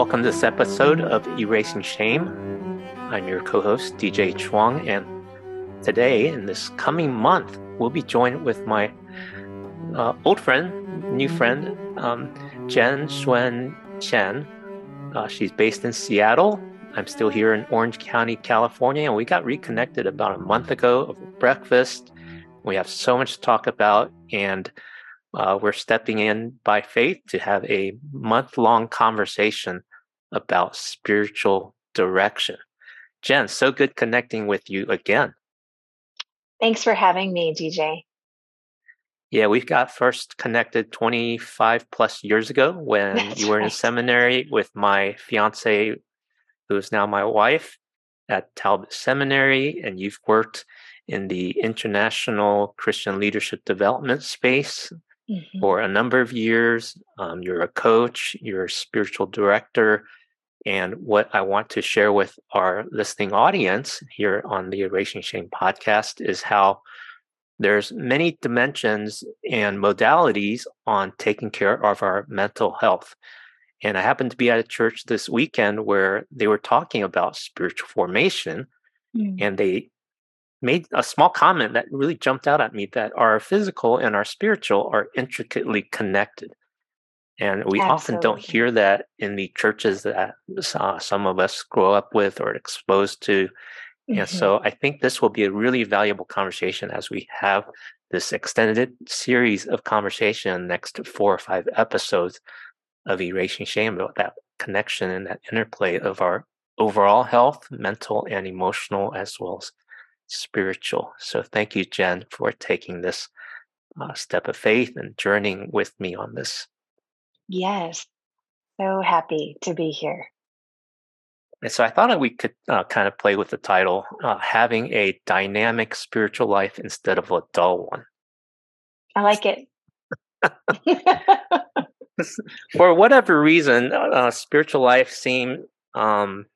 Welcome to this episode of Erasing Shame. I'm your co host, DJ Chuang, and today, in this coming month, we'll be joined with my uh, old friend, new friend, um, Jenn Suen Chen. Uh, she's based in Seattle. I'm still here in Orange County, California, and we got reconnected about a month ago over breakfast. We have so much to talk about, and uh, we're stepping in by faith to have a month long conversation about spiritual direction. Jenn, so good connecting with you again. Thanks for having me, DJ. Yeah, we got first connected 25 plus years ago when That's you were right. in seminary with my fiance, who is now my wife, at Talbot Seminary, and you've worked in the international Christian leadership development space mm-hmm. for a number of years. Um, you're a coach, you're a spiritual director. And what I want to share with our listening audience here on the Erasing Shame podcast is how there's many dimensions and modalities on taking care of our mental health. And I happened to be at a church this weekend where they were talking about spiritual formation mm. and they made a small comment that really jumped out at me that our physical and our spiritual are intricately connected. And we Absolutely. often don't hear that in the churches that uh, some of us grow up with or exposed to. Mm-hmm. And so I think this will be a really valuable conversation as we have this extended series of conversation next four or five episodes of Erasing Shame about that connection and that interplay of our overall health, mental and emotional, as well as spiritual. So thank you, Jenn, for taking this uh, step of faith and journeying with me on this. Yes, so happy to be here. And so I thought we could uh, kind of play with the title, uh, Having a Dynamic Spiritual Life Instead of a Dull One. I like it. For whatever reason, uh, spiritual life seemed um,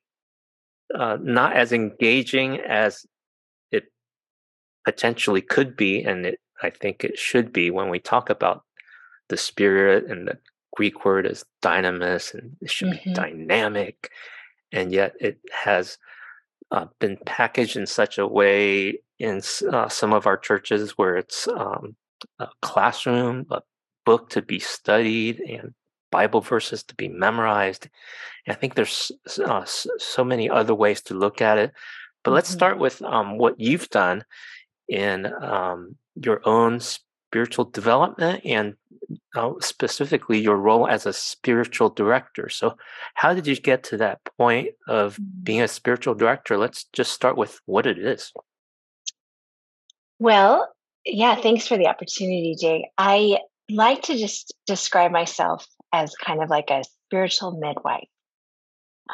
uh, not as engaging as it potentially could be, and it, I think it should be when we talk about the spirit and the Greek word is dynamis and it should mm-hmm. be dynamic, and yet it has uh, been packaged in such a way in uh, some of our churches where it's um, a classroom, a book to be studied, and Bible verses to be memorized. And I think there's uh, so many other ways to look at it. But let's mm-hmm. start with um, what you've done in um, your own spiritual development and uh, specifically your role as a spiritual director. So, how did you get to that point of being a spiritual director? Let's just start with what it is. Well, yeah, thanks for the opportunity, Jay. I like to just describe myself as kind of like a spiritual midwife.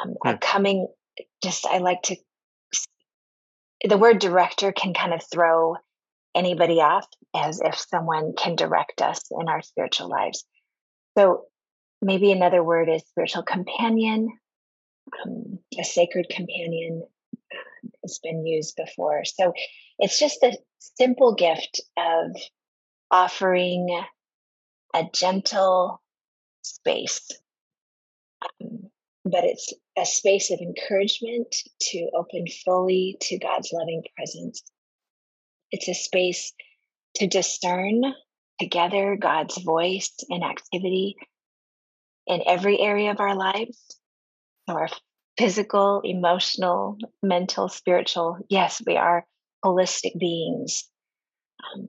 Um, hmm. coming, just I like to the word director can kind of throw anybody off as if someone can direct us in our spiritual lives. So maybe another word is spiritual companion, um, a sacred companion uh, has been used before. So it's just a simple gift of offering a gentle space um, but it's a space of encouragement to open fully to God's loving presence. It's a space to discern together God's voice and activity in every area of our lives. Our physical, emotional, mental, spiritual. Yes, we are holistic beings. Um,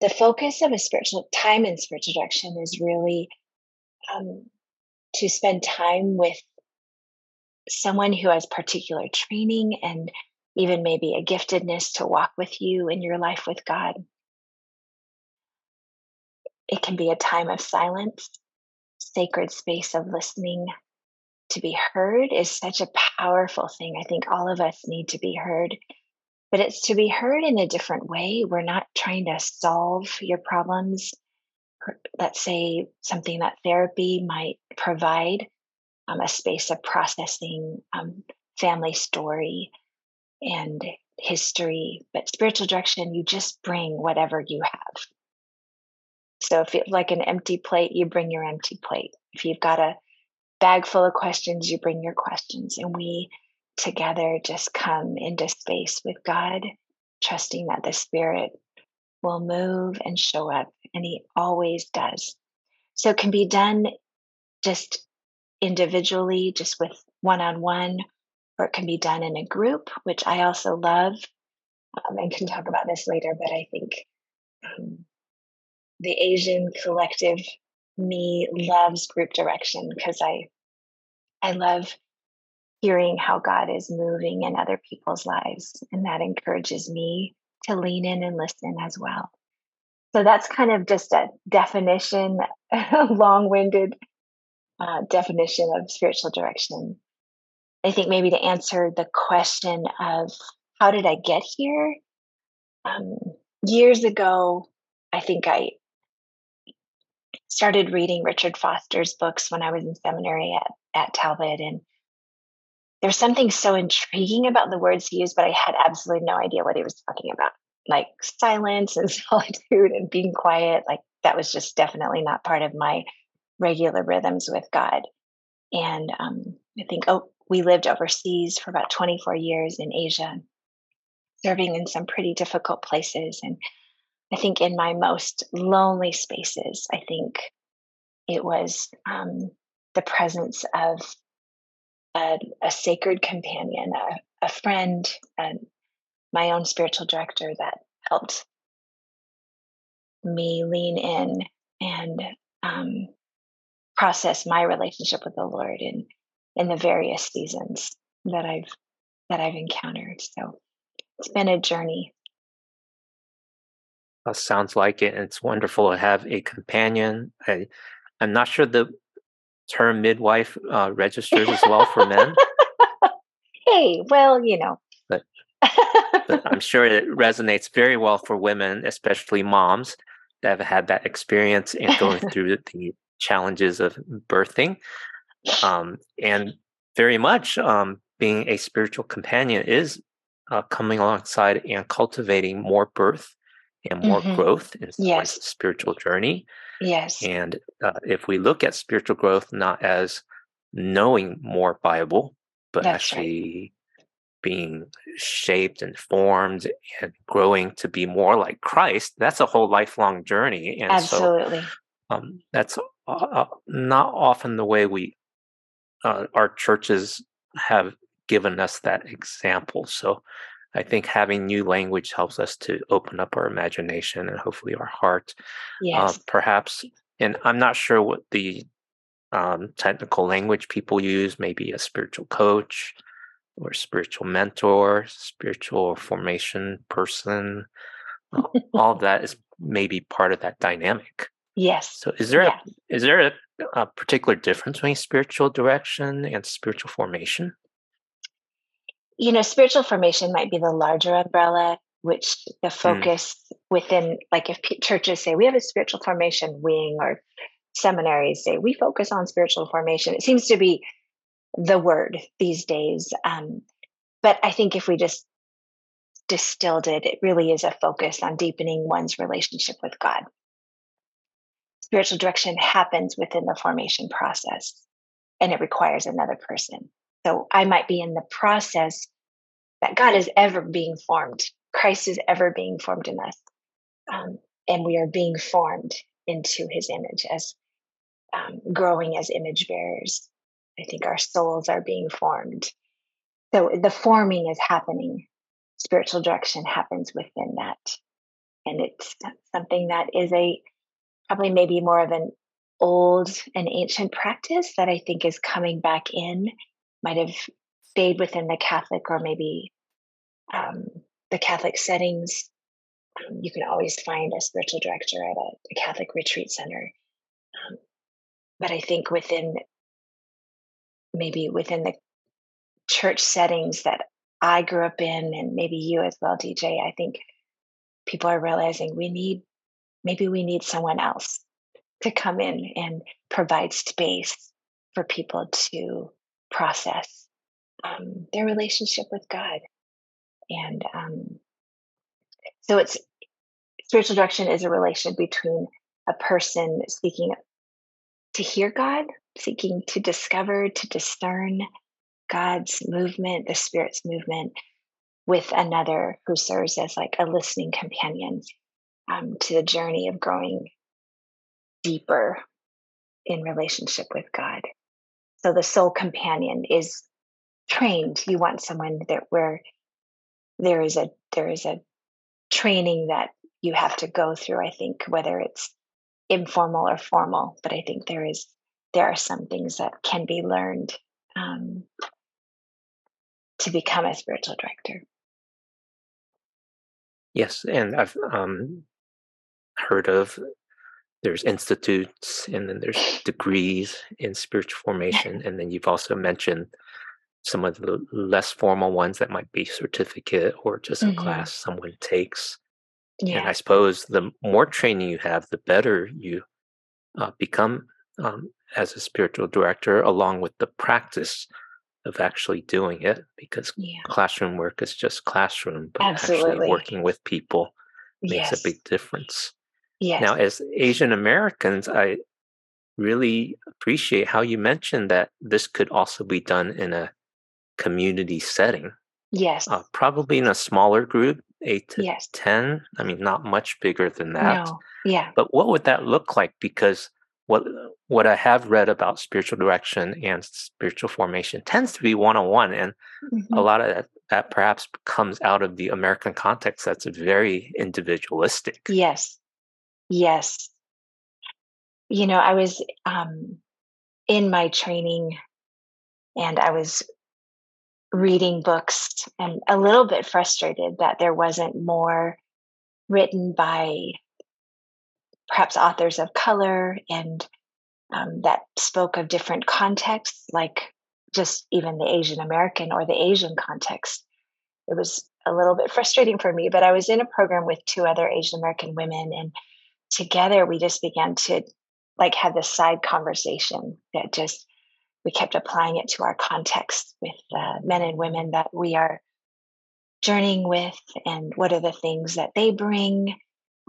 the focus of a spiritual time in spiritual direction is really um, to spend time with someone who has particular training and even maybe a giftedness to walk with you in your life with God. It can be a time of silence, sacred space of listening. To be heard is such a powerful thing. I think all of us need to be heard, but it's to be heard in a different way. We're not trying to solve your problems let's say something that therapy might provide um, a space of processing um, family story and history but spiritual direction you just bring whatever you have so if it's like an empty plate you bring your empty plate if you've got a bag full of questions, you bring your questions, and we together just come into space with God, trusting that the Spirit will move and show up, and He always does. So it can be done just individually, just with one on one, or it can be done in a group, which I also love um, and can talk about this later. But I think um, the Asian collective me loves group direction because I I love hearing how God is moving in other people's lives, and that encourages me to lean in and listen as well. So that's kind of just a definition, a long-winded uh, definition of spiritual direction. I think maybe to answer the question of how did I get here? Um, years ago, I think I started reading Richard Foster's books when I was in seminary at, at Talbot. And there's something so intriguing about the words he used, but I had absolutely no idea what he was talking about. Like silence and solitude and being quiet. Like that was just definitely not part of my regular rhythms with God. And um, I think, oh, we lived overseas for about 24 years in Asia, serving in some pretty difficult places. And I think in my most lonely spaces, I think it was um, the presence of a, a sacred companion, a, a friend, and my own spiritual director that helped me lean in and um, process my relationship with the Lord in in the various seasons that I've that I've encountered. So it's been a journey uh, sounds like it. And it's wonderful to have a companion. I, I'm not sure the term midwife uh, registers as well for men. hey, well, you know. But, but I'm sure it resonates very well for women, especially moms that have had that experience and going through the challenges of birthing. Um, and very much um, being a spiritual companion is uh, coming alongside and cultivating more birth and more mm-hmm. growth in yes. spiritual journey. Yes. And uh, if we look at spiritual growth not as knowing more Bible, but That's actually right. being shaped and formed and growing to be more like Christ, that's a whole lifelong journey. And Absolutely. So, um, that's uh, uh, not often the way we, uh, our churches have given us that example. So I think having new language helps us to open up our imagination and hopefully our heart. Uh, yes. Uh, perhaps, and I'm not sure what the um, technical language people use, maybe a spiritual coach or spiritual mentor, spiritual formation person. All of that is maybe part of that dynamic. Yes. So is there yeah. a, is there a, a particular difference between spiritual direction and spiritual formation? you know, spiritual formation might be the larger umbrella, which the mm. focus mm. within, like if churches say we have a spiritual formation wing or seminaries say we focus on spiritual formation, it seems to be the word these days. Um, but I think if we just distilled it, it really is a focus on deepening one's relationship with God. Spiritual direction happens within the formation process and it requires another person. So I might be in the process that God is ever being formed. Christ is ever being formed in us. Um, and we are being formed into his image as um, growing as image bearers. I think our souls are being formed. So the forming is happening. Spiritual direction happens within that. And it's something that is a probably maybe more of an old and ancient practice that I think is coming back in might have stayed within the Catholic or maybe um, the Catholic settings. Um, you can always find a spiritual director at a, a Catholic retreat center. Um, but I think within maybe within the church settings that I grew up in, and maybe you as well, DJ, I think people are realizing we need maybe we need someone else to come in and provide space for people to process um, their relationship with God. And um, so it's spiritual direction is a relation between a person seeking to hear God, seeking to discover, to discern God's movement, the Spirit's movement with another who serves as like a listening companion um, to the journey of growing deeper in relationship with God. So the soul companion is trained. You want someone that where there is a there is a training that you have to go through. I think whether it's informal or formal, but I think there is there are some things that can be learned um, to become a spiritual director. Yes, and I've um, heard of there's institutes and then there's degrees in spiritual formation, and then you've also mentioned some of the less formal ones that might be certificate or just a mm-hmm. class someone takes. Yeah. And I suppose the more training you have, the better you uh, become um, as a spiritual director, along with the practice of actually doing it. Because yeah. classroom work is just classroom, but Absolutely. actually working with people makes yes. a big difference. Yes. Now, as Asian Americans, I really appreciate how you mentioned that this could also be done in a community setting. Yes. Uh, probably in a smaller group, eight to yes. 10. I mean, not much bigger than that. No. Yeah. But what would that look like? Because what what I have read about spiritual direction and spiritual formation tends to be one on one, and mm-hmm. a lot of that, that perhaps comes out of the American context that's very individualistic. Yes, yes. You know, I was um, in my training, and I was reading books and a little bit frustrated that there wasn't more written by perhaps authors of color and um, that spoke of different contexts, like just even the Asian American or the Asian context. It was a little bit frustrating for me, but I was in a program with two other Asian American women, and together we just began to like have this side conversation that just we kept applying it to our context with uh, men and women that we are journeying with and what are the things that they bring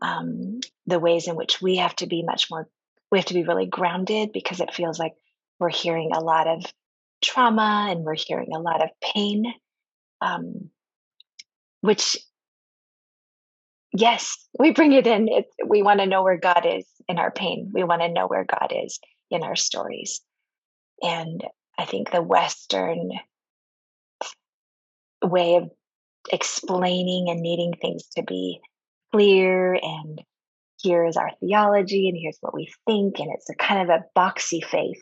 um, the ways in which we have to be much more we have to be really grounded because it feels like we're hearing a lot of trauma and we're hearing a lot of pain um, which yes we bring it in. It, we want to know where god is in our pain. We want to know where god is in our stories. And I think the Western way of explaining and needing things to be clear and here is our theology and here's what we think and it's a kind of a boxy faith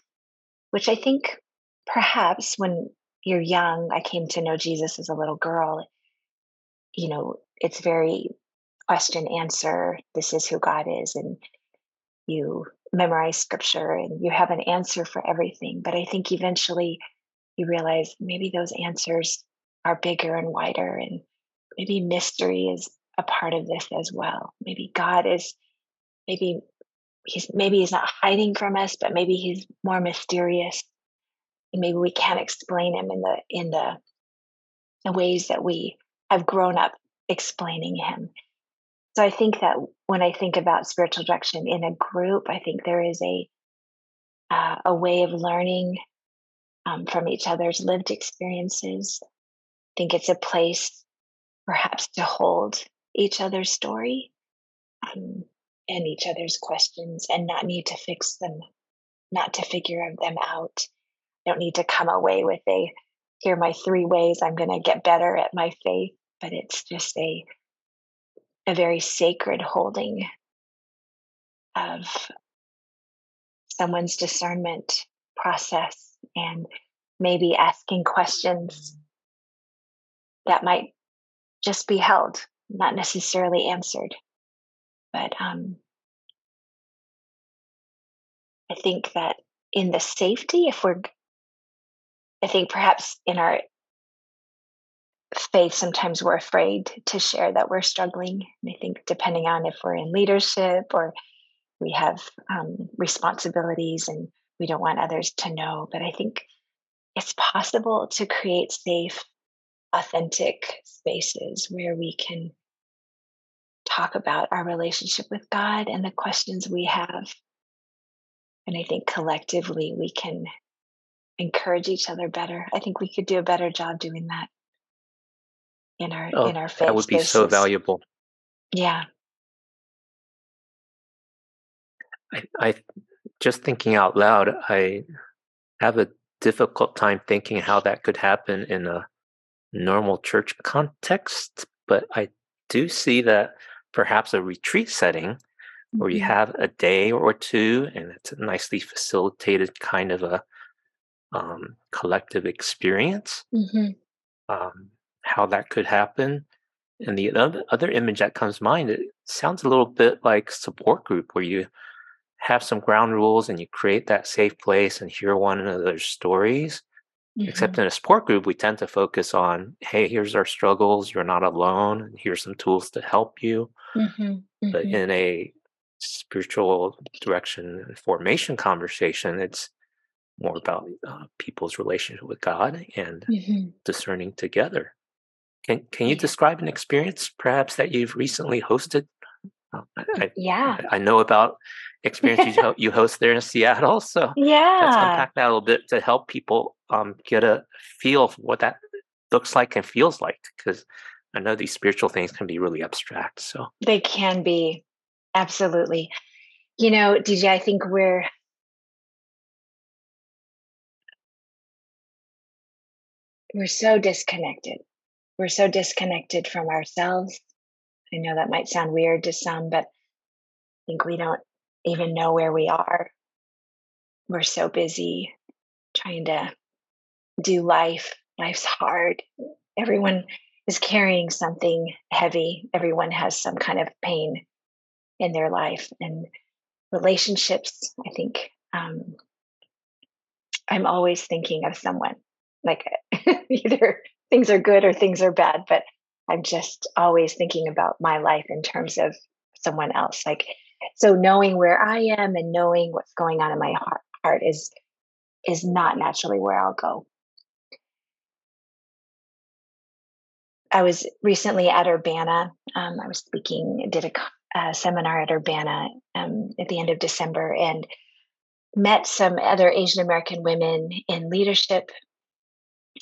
which i think perhaps when you're young i came to know jesus as a little girl you know it's very question answer this is who god is and you memorize scripture and you have an answer for everything. But I think eventually you realize maybe those answers are bigger and wider, and maybe mystery is a part of this as well. Maybe God is, maybe he's maybe he's not hiding from us, but maybe he's more mysterious, and maybe we can't explain him in the in the the ways that we have grown up explaining him. So I think that when I think about spiritual direction in a group, I think there is a uh, a way of learning um, from each other's lived experiences. I think it's a place, perhaps, to hold each other's story um, and each other's questions, and not need to fix them, not to figure them out. Don't need to come away with a here are my three ways I'm going to get better at my faith, but it's just a a very sacred holding of someone's discernment process and maybe asking questions that might just be held, not necessarily answered. But um, I think that in the safety, if we're, I think perhaps in our faith, sometimes we're afraid to share that we're struggling. And I think depending on if we're in leadership or we have um, responsibilities and we don't want others to know, but I think it's possible to create safe, authentic spaces where we can talk about our relationship with God and the questions we have. And I think collectively we can encourage each other better. I think we could do a better job doing that in our Oh, in our that would be so valuable. Yeah. I, I just thinking out loud, I have a difficult time thinking how that could happen in a normal church context, but I do see that perhaps a retreat setting where you hmm have a day or two and it's a nicely facilitated kind of a um, collective experience, hmm um, how that could happen. And the other, image that comes to mind, it sounds a little bit like support group where you have some ground rules and you create that safe place and hear one another's stories. Except hmm in a support group, we tend to focus on, hey, here's our struggles. You're not alone. And here's some tools to help you. hmm But hmm in a spiritual direction and formation conversation, it's more about uh, people's relationship with God and hmm discerning together. Can Can you describe an experience, perhaps that you've recently hosted? Uh, I, I Yeah. I know about experiences you you host there in Seattle, so yeah, let's unpack that a little bit to help people um, get a feel for what that looks like and feels like. Because I know these spiritual things can be really abstract. So, They can be. Absolutely. You know, DJ, I think we're we're so disconnected. We're so disconnected from ourselves. I know that might sound weird to some, but I think we don't even know where we are. We're so busy trying to do life. Life's hard. Everyone is carrying something heavy. Everyone has some kind of pain in their life and relationships. I think um, I'm always thinking of someone. Like either things are good or things are bad, but I'm just always thinking about my life in terms of someone else. Like so knowing where I am and knowing what's going on in my heart, heart is is not naturally where I'll go. I was recently at Urbana. Um, I was speaking, did a uh, seminar at Urbana um, at the end of December, and met some other Asian American women in leadership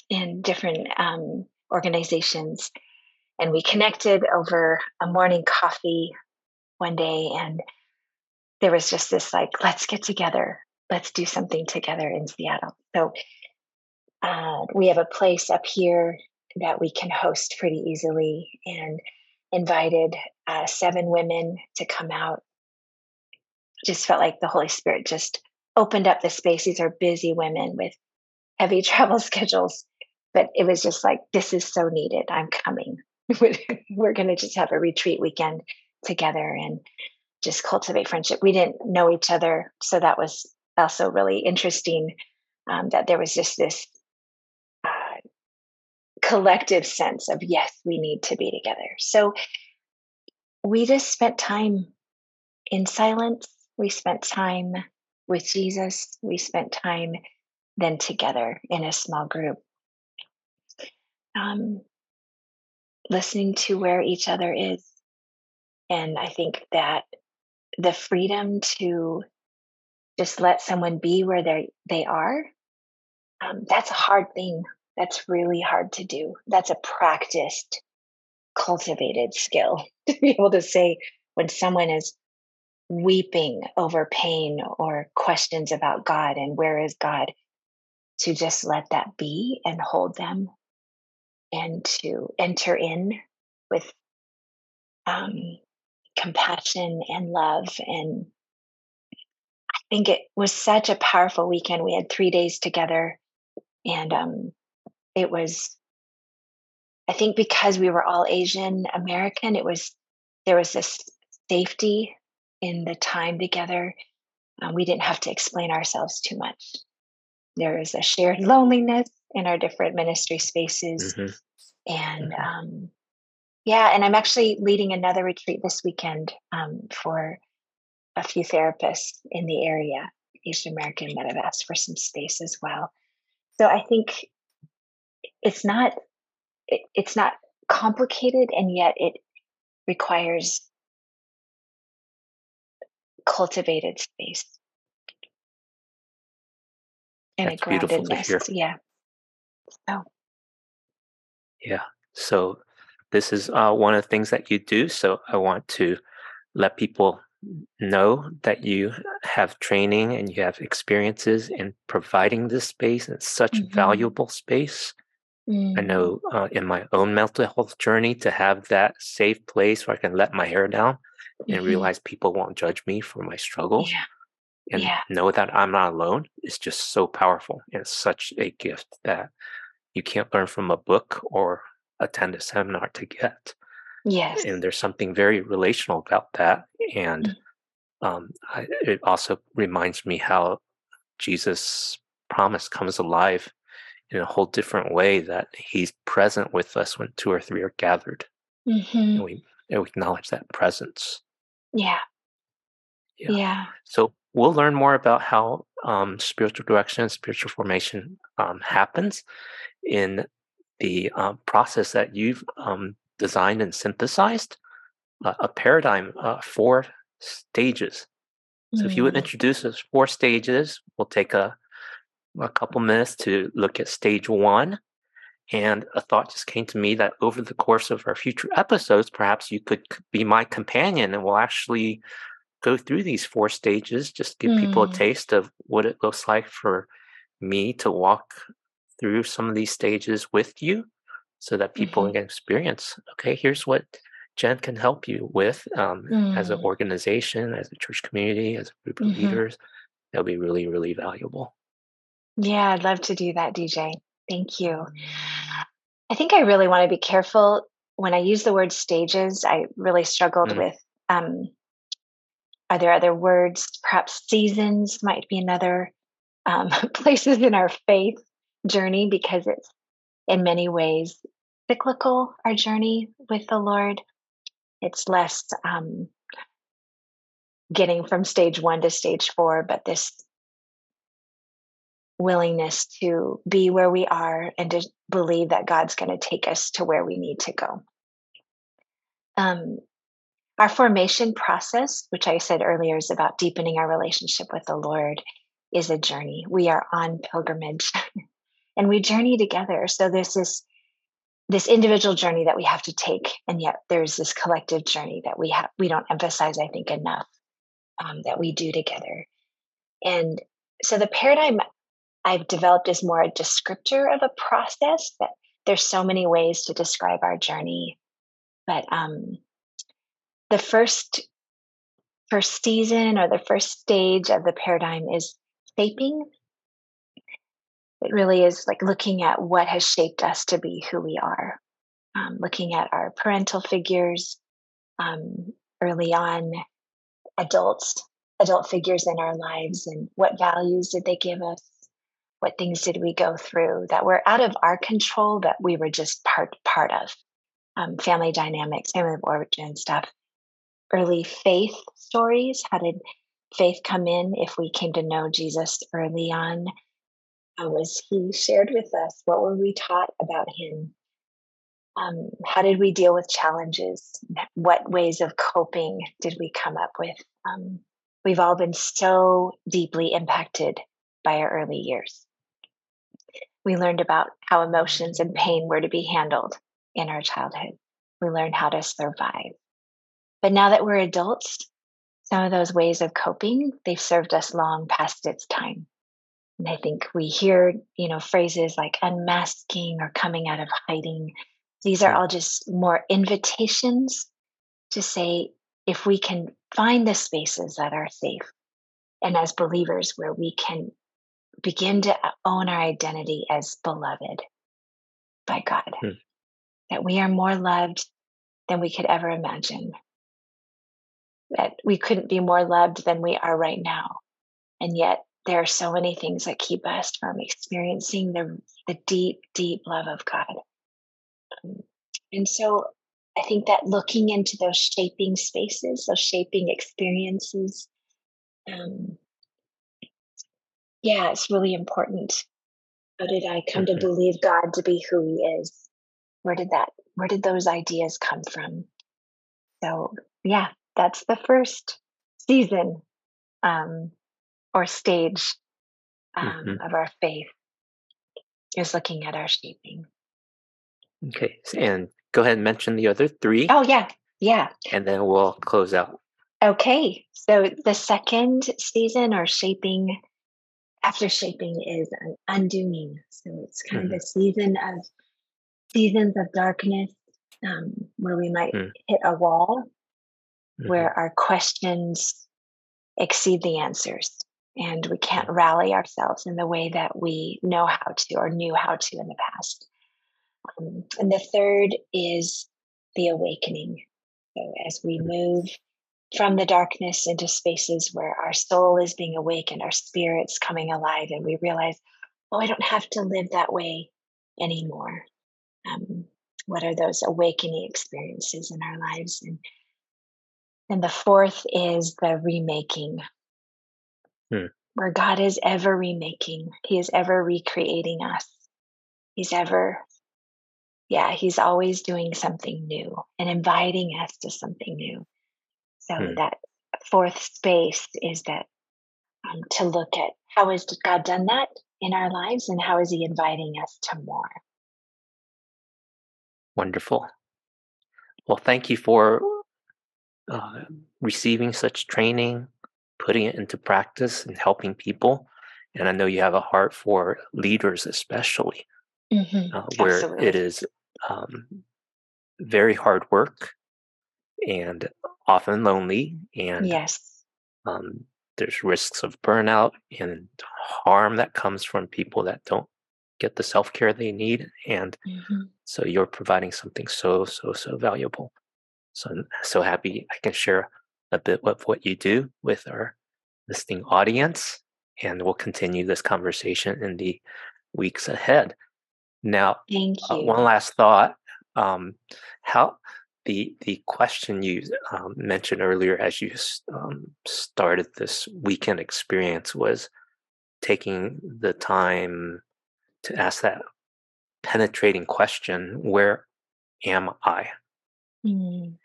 in different um, organizations. And we connected over a morning coffee one day. And there was just this like, let's get together, let's do something together in Seattle. So uh, we have a place up here that we can host pretty easily and invited uh, seven women to come out. Just felt like the Holy Spirit just opened up the space. These are busy women with heavy travel schedules, but it was just like, this is so needed. I'm coming. We're going to just have a retreat weekend together and just cultivate friendship. We didn't know each other. So that was also really interesting um, that there was just this uh, collective sense of, yes, we need to be together. So we just spent time in silence. We spent time with Jesus. We spent time then together in a small group, um, listening to where each other is. And I think that the freedom to just let someone be where they they are, um, that's a hard thing. That's really hard to do. That's a practiced, cultivated skill to be able to say when someone is weeping over pain or questions about God and where is God, to just let that be and hold them and to enter in with um, compassion and love. And I think it was such a powerful weekend. We had three days together, and um, it was, I think, because we were all Asian American, it was there was this safety in the time together. Um, we didn't have to explain ourselves too much. There is a shared loneliness in our different ministry spaces, hmm and hmm um, yeah, and I'm actually leading another retreat this weekend um, for a few therapists in the area, Asian American, that have asked for some space as well. So I think it's not it, it's not complicated, and yet it requires cultivated space. and That's a beautiful to hear. groundedness. Yeah. So Yeah. So this is uh, one of the things that you do. So I want to let people know that you have training and you have experiences in providing this space. And it's such a mhm. valuable space. I Mm, know uh, in my own mental health journey to have that safe place where I can let my hair down and mhm. realize people won't judge me for my struggles Yeah. And Yeah. know that I'm not alone is just so powerful. And it's such a gift that you can't learn from a book or attend a seminar to get. Yes. And there's something very relational about that. And Mm, um, I, it also reminds me how Jesus' promise comes alive in a whole different way that he's present with us when two or three are gathered mhm. and we, and we acknowledge that presence. Yeah. Yeah. Yeah. So we'll learn more about how um, spiritual direction and spiritual formation um, happens in the um, process that you've um, designed and synthesized uh, a paradigm, uh, four stages. So if you would Mm, introduce us four stages, we'll take a, a couple minutes to look at stage one. And a thought just came to me that over the course of our future episodes, perhaps you could be my companion and we'll actually go through these four stages, just give people a mm, taste of what it looks like for me to walk through some of these stages with you so that people mhm. can experience okay, here's what Jenn can help you with um, as an Mm, organization, as a church community, as a group of mhm. leaders. That'll be really, really valuable. Yeah, I'd love to do that, DJ. Thank you. I think I really want to be careful when I use the word stages. I really struggled Mm, with um, are there other words? Perhaps seasons might be another um, places in our faith journey because it's in many ways cyclical, our journey with the Lord. It's less um, getting from stage one to stage four, but this willingness to be where we are and to believe that God's going to take us to where we need to go. Um, our formation process, which I said earlier is about deepening our relationship with the Lord, is a journey. We are on pilgrimage and we journey together. So there's this this individual journey that we have to take, and yet there's this collective journey that we have we don't emphasize, I think, enough um, that we do together. And so the paradigm I've developed is more a descriptor of a process that there's so many ways to describe our journey. But um, the first first season or the first stage of the paradigm is shaping. It really is like looking at what has shaped us to be who we are, um, looking at our parental figures, um, early on, adults, adult figures in our lives, and what values did they give us? What things did we go through that were out of our control that we were just part part of? Um, family dynamics, family of origin stuff, early faith stories. How did faith come in if we came to know Jesus early on? How was he shared with us? What were we taught about him? Um, how did we deal with challenges? What ways of coping did we come up with? Um, we've all been so deeply impacted by our early years. We learned about how emotions and pain were to be handled in our childhood. We learned how to survive. But now that we're adults, some of those ways of coping, they've served us long past its time. And I think we hear, you know, phrases like unmasking or coming out of hiding. These are all just more invitations to say if we can find the spaces that are safe and as believers where we can begin to own our identity as beloved by God, mm. that we are more loved than we could ever imagine, that we couldn't be more loved than we are right now. And yet, there are so many things that keep us from experiencing the, the deep, deep love of God. Um, and so, I think that looking into those shaping spaces, those shaping experiences, um, yeah, it's really important. How did I come to mhm. believe God to be who He is? Where did that? Where did those ideas come from? So, yeah, that's the first season um, or stage um, Mhm. of our faith is looking at our shaping. Okay. And go ahead and mention the other three, Oh, yeah. Yeah. and then we'll close out. Okay. So the second season or shaping after shaping is an undoing. So it's kind of a season of seasons of darkness um, where we might Mm. hit a wall Mhm. where our questions exceed the answers and we can't rally ourselves in the way that we know how to or knew how to in the past. Um, and the third is the awakening. So as we move from the darkness into spaces where our soul is being awakened, our spirit's coming alive, and we realize, oh, I don't have to live that way anymore. Um, what are those awakening experiences in our lives? And and the fourth is the remaking, Hmm. where God is ever remaking. He is ever recreating us. He's ever, yeah, He's always doing something new and inviting us to something new. So Hmm. that fourth space is that um, to look at how has God done that in our lives and how is He inviting us to more. Wonderful. Well, thank you for uh, receiving such training, putting it into practice, and helping people. And I know you have a heart for leaders, especially Mhm. uh, where Absolutely. it is um, very hard work and often lonely, and Yes. um, there's risks of burnout and harm that comes from people that don't get the self care they need. And Mhm. so you're providing something so, so, so valuable. So I'm so happy I can share a bit of what you do with our listening audience. And we'll continue this conversation in the weeks ahead. Now, Thank uh, one last thought. Um, how the the question you um, mentioned earlier as you um, started this weekend experience was taking the time to ask that penetrating question, "Where am I?" Mm.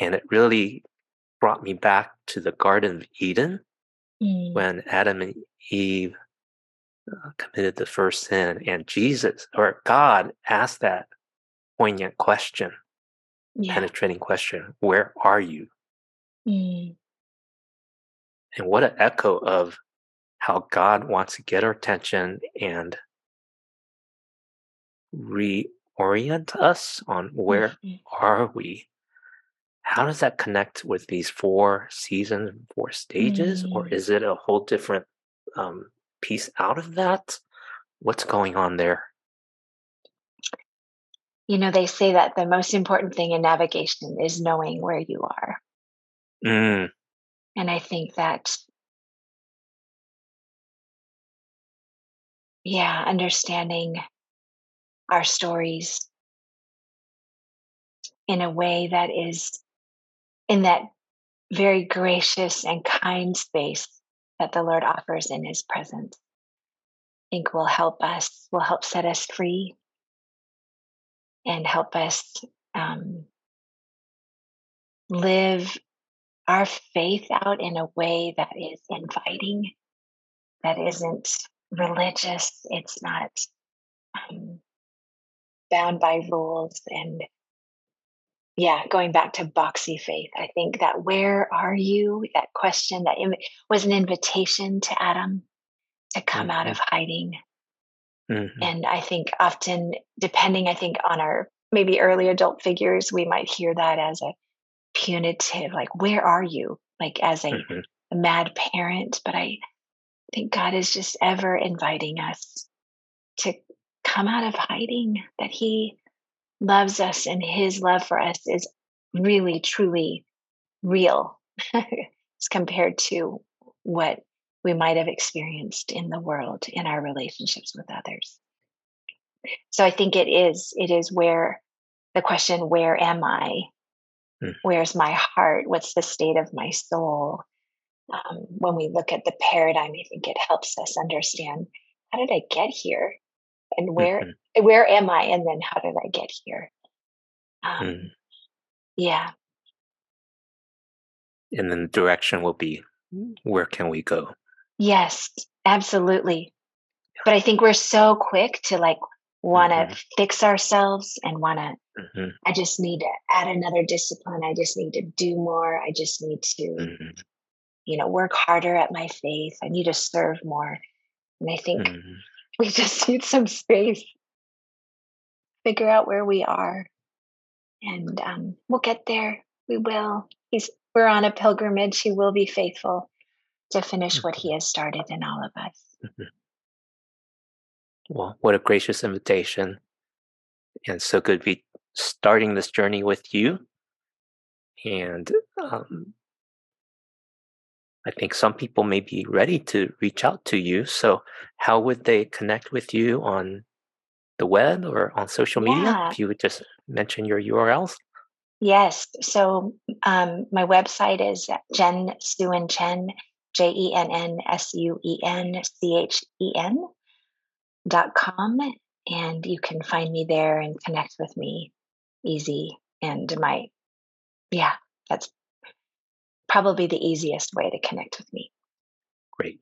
And it really brought me back to the Garden of Eden Mm. when Adam and Eve uh, committed the first sin, and Jesus or God asked that poignant question. Yeah. penetrating question where are you Mm. and what an echo of how god wants to get our attention and reorient us on where Mhm. are we how does that connect with these four seasons four stages or Mm. is it a whole different um, piece out of that what's going on there You know, they say that the most important thing in navigation is knowing where you are. mm, And I think that, yeah, understanding our stories in a way that is in that very gracious and kind space that the Lord offers in his presence, I think will help us, will help set us free and help us um, live our faith out in a way that is inviting, that isn't religious, it's not um, bound by rules. And yeah, going back to boxy faith, I think that where are you? That question that Im- was an invitation to Adam to come out mhm, of hiding. mhm, And I think often, depending, I think, on our maybe early adult figures, we might hear that as a punitive, like, where are you? Like, as a, mhm, a mad parent. But I think God is just ever inviting us to come out of hiding, that He loves us and His love for us is really, truly real as compared to what we might have experienced in the world in our relationships with others. So I think it is, it is where the question, where am I? mm, Where's my heart? What's the state of my soul? Um, when we look at the paradigm, I think it helps us understand how did I get here, and where mhm, where am I, and then how did I get here? Um, mm. yeah, and then the direction will be where can we go yes, Absolutely. But I think we're so quick to like want to mm-hmm. fix ourselves and want to, mm-hmm. I just need to add another discipline. I just need to do more. I just need to, mm-hmm. you know, work harder at my faith. I need to serve more. And I think mm-hmm. we just need some space, figure out where we are, and um, we'll get there. We will. He's, we're on a pilgrimage. He will be faithful to finish what he has started in all of us. Mm-hmm. Well, what a gracious invitation. And so good to be starting this journey with you. And um, I think some people may be ready to reach out to you. So, how would they connect with you on the web or on social media? Yeah. If you would just mention your URLs. Yes. So, um, my website is Jenn Suen Chen, J E N N S U E N C H E N dot com. And you can find me there and connect with me easy. And my, yeah, that's probably the easiest way to connect with me. Great.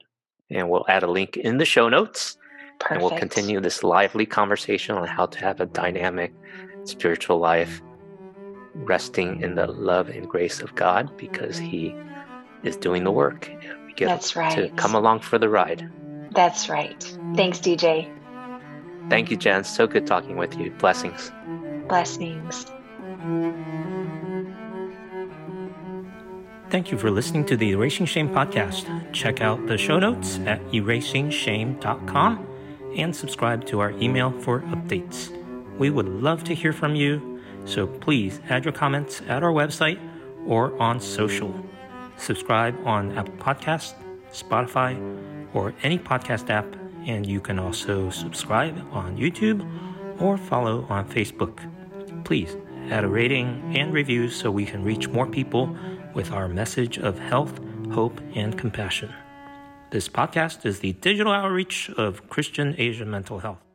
And we'll add a link in the show notes. Perfect. And we'll continue this lively conversation on how to have a dynamic spiritual life, resting in the love and grace of God because He is doing the work. We get That's right. to come along for the ride. That's right. Thanks, DJ. Thank you, Jenn. So good talking with you. Blessings. Blessings. Thank you for listening to the Erasing Shame podcast. Check out the show notes at erasingshame.com and subscribe to our email for updates. We would love to hear from you, so please add your comments at our website or on social. Subscribe on Apple Podcasts, Spotify, or any podcast app, and you can also subscribe on YouTube or follow on Facebook. Please add a rating and review so we can reach more people with our message of health, hope, and compassion. This podcast is the digital outreach of Christian Asia Mental Health.